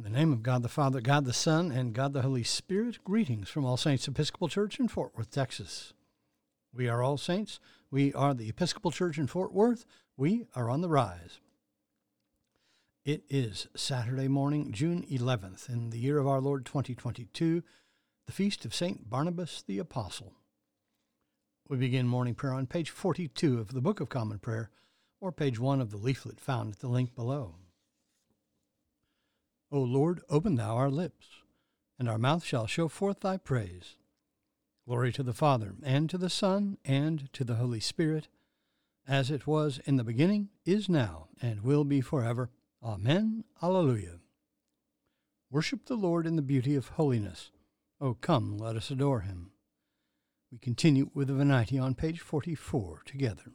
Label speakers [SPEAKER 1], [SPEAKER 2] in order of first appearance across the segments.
[SPEAKER 1] In the name of God the Father, God the Son, and God the Holy Spirit, greetings from All Saints Episcopal Church in Fort Worth, Texas. We are All Saints. We are the Episcopal Church in Fort Worth. We are on the rise. It is Saturday morning, June 11th, in the year of our Lord 2022, the feast of St. Barnabas the Apostle. We begin morning prayer on page 42 of the Book of Common Prayer, or page 1 of the leaflet found at the link below. O Lord, open thou our lips, and our mouth shall show forth thy praise. Glory to the Father, and to the Son, and to the Holy Spirit, as it was in the beginning, is now, and will be forever. Amen. Alleluia. Worship the Lord in the beauty of holiness. O come, let us adore him. We continue with the Venite on page 44 together.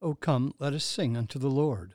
[SPEAKER 1] O come, let us sing unto the Lord.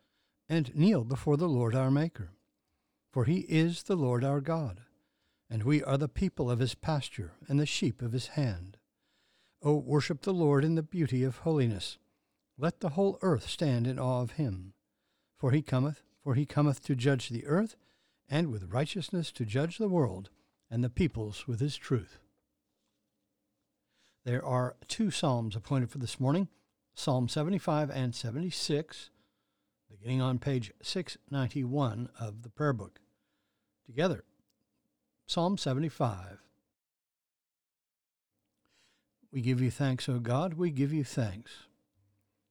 [SPEAKER 1] and kneel before the Lord our Maker. For he is the Lord our God, and we are the people of his pasture and the sheep of his hand. O worship the Lord in the beauty of holiness. Let the whole earth stand in awe of him. For he cometh, for he cometh to judge the earth, and with righteousness to judge the world, and the peoples with his truth. There are two psalms appointed for this morning Psalm 75 and 76 beginning on page 691 of the prayer book. Together, Psalm 75. We give you thanks, O God, we give you thanks,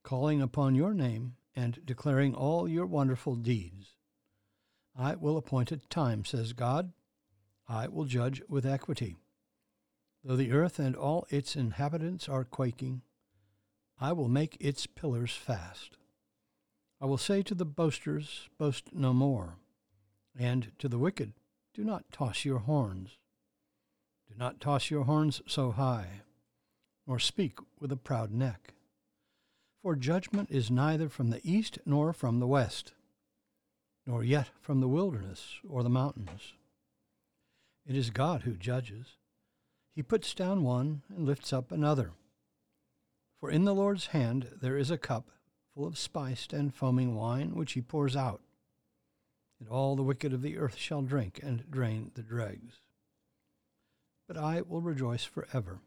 [SPEAKER 1] calling upon your name and declaring all your wonderful deeds. I will appoint a time, says God. I will judge with equity. Though the earth and all its inhabitants are quaking, I will make its pillars fast. I will say to the boasters, Boast no more, and to the wicked, Do not toss your horns. Do not toss your horns so high, nor speak with a proud neck. For judgment is neither from the east nor from the west, nor yet from the wilderness or the mountains. It is God who judges. He puts down one and lifts up another. For in the Lord's hand there is a cup full of spiced and foaming wine, which he pours out. And all the wicked of the earth shall drink and drain the dregs. But I will rejoice forever.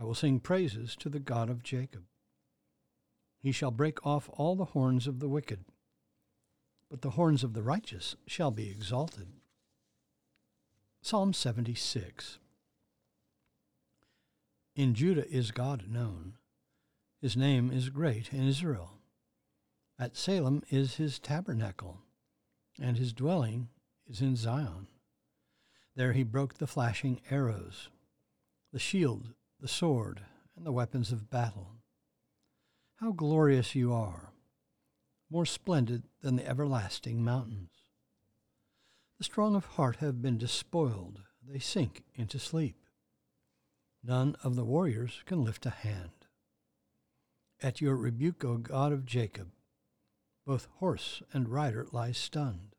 [SPEAKER 1] I will sing praises to the God of Jacob. He shall break off all the horns of the wicked, but the horns of the righteous shall be exalted. Psalm 76 In Judah is God known his name is great in Israel. At Salem is his tabernacle, and his dwelling is in Zion. There he broke the flashing arrows, the shield, the sword, and the weapons of battle. How glorious you are, more splendid than the everlasting mountains. The strong of heart have been despoiled, they sink into sleep. None of the warriors can lift a hand. At your rebuke, O God of Jacob, both horse and rider lie stunned.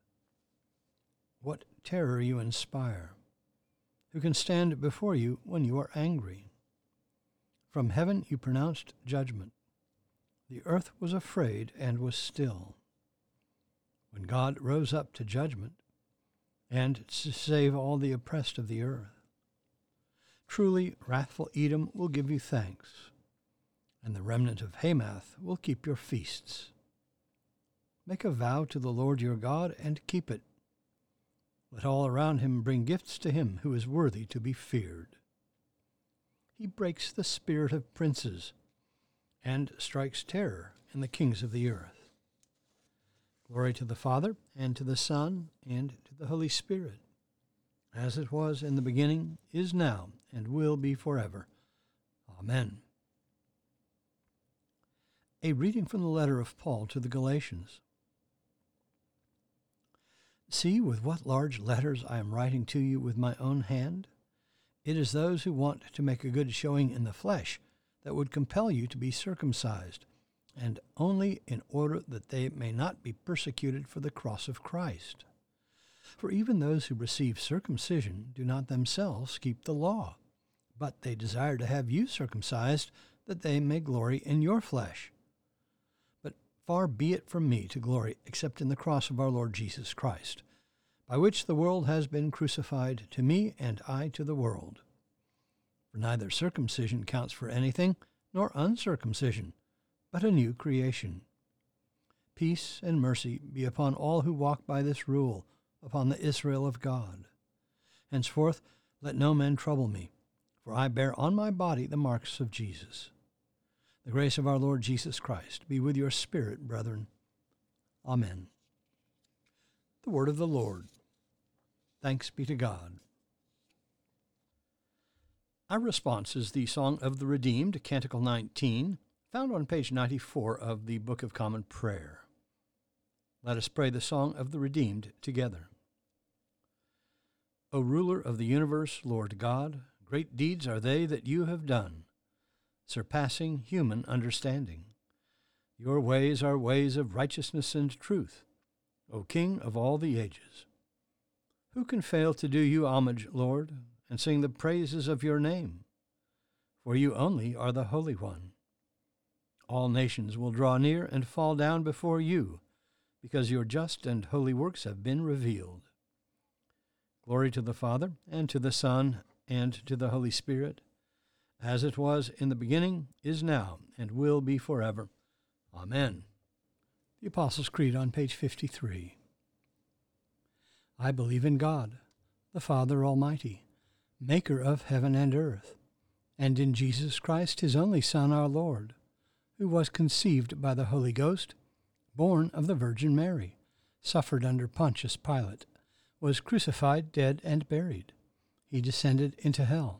[SPEAKER 1] What terror you inspire! Who can stand before you when you are angry? From heaven you pronounced judgment. The earth was afraid and was still. When God rose up to judgment and to save all the oppressed of the earth. Truly, wrathful Edom will give you thanks and the remnant of Hamath will keep your feasts. Make a vow to the Lord your God and keep it. Let all around him bring gifts to him who is worthy to be feared. He breaks the spirit of princes and strikes terror in the kings of the earth. Glory to the Father, and to the Son, and to the Holy Spirit, as it was in the beginning, is now, and will be forever. Amen. A reading from the letter of Paul to the Galatians. See with what large letters I am writing to you with my own hand? It is those who want to make a good showing in the flesh that would compel you to be circumcised, and only in order that they may not be persecuted for the cross of Christ. For even those who receive circumcision do not themselves keep the law, but they desire to have you circumcised, that they may glory in your flesh. Far be it from me to glory except in the cross of our Lord Jesus Christ, by which the world has been crucified to me and I to the world. For neither circumcision counts for anything, nor uncircumcision, but a new creation. Peace and mercy be upon all who walk by this rule, upon the Israel of God. Henceforth, let no man trouble me, for I bear on my body the marks of Jesus. The grace of our Lord Jesus Christ be with your spirit, brethren. Amen. The word of the Lord. Thanks be to God. Our response is the Song of the Redeemed, Canticle 19, found on page 94 of the Book of Common Prayer. Let us pray the Song of the Redeemed together. O ruler of the universe, Lord God, great deeds are they that you have done, surpassing human understanding. Your ways are ways of righteousness and truth, O King of all the ages. Who can fail to do you homage, Lord, and sing the praises of your name, for you only are the Holy One. All nations will draw near and fall down before you, because your just and holy works have been revealed. Glory to the Father, and to the Son, and to the Holy Spirit, as it was in the beginning, is now, and will be forever. Amen. The Apostles' Creed on page 53. I believe in God, the Father Almighty maker of heaven and earth, and in Jesus Christ, his only Son, our Lord, who was conceived by the Holy Ghost, born of the Virgin Mary, suffered under Pontius Pilate, was crucified, dead, and buried. He descended into hell.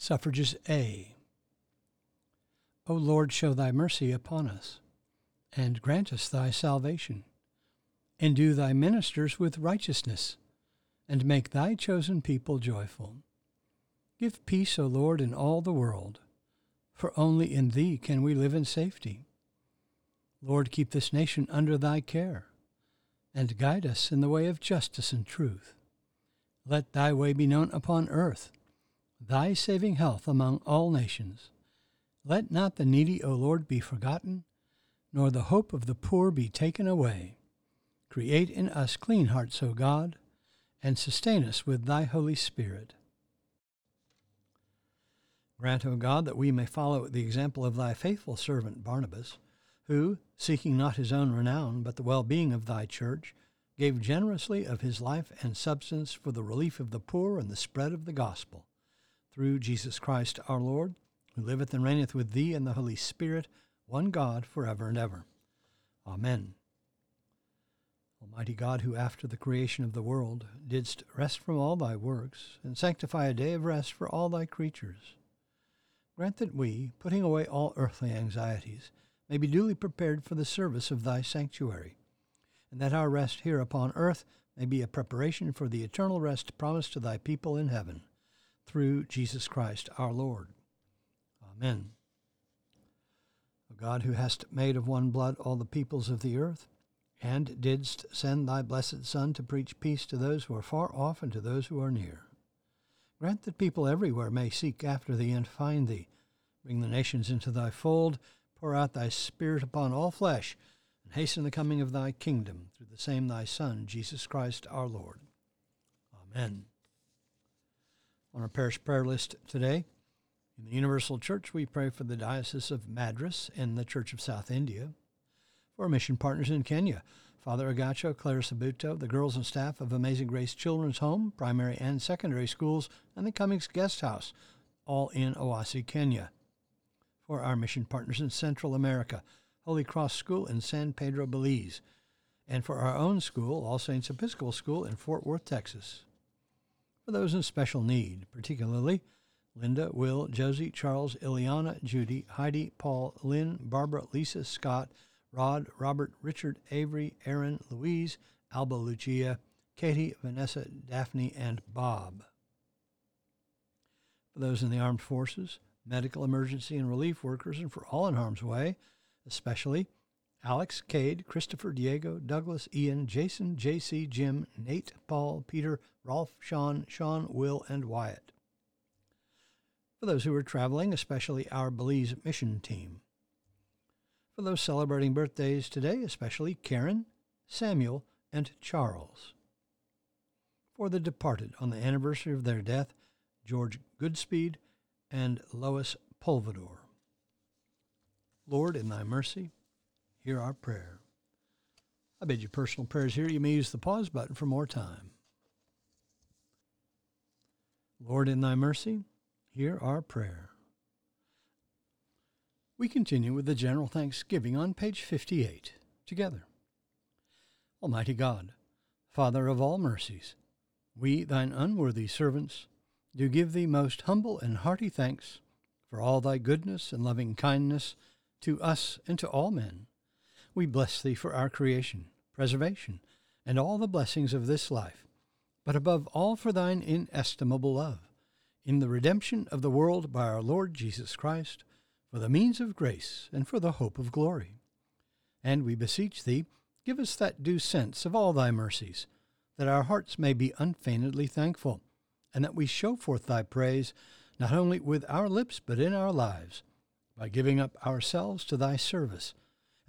[SPEAKER 1] Suffrages A. O Lord, show thy mercy upon us, and grant us thy salvation Endue thy ministers with righteousness, and make thy chosen people joyful. Give peace, O Lord, in all the world, for only in thee can we live in safety. Lord, keep this nation under thy care, and guide us in the way of justice and truth. Let thy way be known upon earth, thy saving health among all nations. Let not the needy, O Lord, be forgotten, nor the hope of the poor be taken away. Create in us clean hearts, O God, and sustain us with thy Holy Spirit. Grant, O God, that we may follow the example of thy faithful servant Barnabas, who, seeking not his own renown, but the well being of thy church, gave generously of his life and substance for the relief of the poor and the spread of the gospel. Through Jesus Christ our Lord, who liveth and reigneth with thee in the Holy Spirit, one God, for ever and ever. Amen. Almighty God, who after the creation of the world didst rest from all thy works, and sanctify a day of rest for all thy creatures, grant that we, putting away all earthly anxieties, may be duly prepared for the service of thy sanctuary, and that our rest here upon earth may be a preparation for the eternal rest promised to thy people in heaven, through Jesus Christ our Lord. Amen. O God, who hast made of one blood all the peoples of the earth, and didst send thy blessed Son to preach peace to those who are far off and to those who are near. Grant that people everywhere may seek after thee and find thee. Bring the nations into thy fold, pour out thy Spirit upon all flesh, and hasten the coming of thy kingdom through the same thy Son, Jesus Christ our Lord. Amen. On our parish prayer list today, in the Universal Church, we pray for the Diocese of Madras and the Church of South India for our mission partners in Kenya. Father Agacho, Clara Sabuto, the girls and staff of Amazing Grace Children's Home, primary and secondary schools, and the Cummings Guest House, all in Owasi, Kenya. For our mission partners in Central America, Holy Cross School in San Pedro, Belize, and for our own school, All Saints Episcopal School in Fort Worth, Texas. For those in special need, particularly Linda, Will, Josie, Charles, Ileana, Judy, Heidi, Paul, Lynn, Barbara, Lisa, Scott, Rod, Robert, Richard, Avery, Aaron, Louise, Alba, Lucia, Katie, Vanessa, Daphne, and Bob. For those in the armed forces, medical emergency and relief workers, and for all in harm's way, especially Alex, Cade, Christopher, Diego, Douglas, Ian, Jason, JC, Jim, Nate, Paul, Peter, Rolf, Sean, Sean, Will, and Wyatt. For those who are traveling, especially our Belize mission team for those celebrating birthdays today, especially Karen, Samuel, and Charles. For the departed on the anniversary of their death, George Goodspeed and Lois Polvador. Lord, in thy mercy, hear our prayer. I bid you personal prayers here. You may use the pause button for more time. Lord, in thy mercy, hear our prayer. We continue with the general thanksgiving on page 58 together. Almighty God, Father of all mercies, we, thine unworthy servants, do give thee most humble and hearty thanks for all thy goodness and loving kindness to us and to all men. We bless thee for our creation, preservation, and all the blessings of this life, but above all for thine inestimable love, in the redemption of the world by our Lord Jesus Christ for the means of grace, and for the hope of glory. And we beseech thee, give us that due sense of all thy mercies, that our hearts may be unfeignedly thankful, and that we show forth thy praise not only with our lips but in our lives, by giving up ourselves to thy service,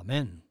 [SPEAKER 1] Amen.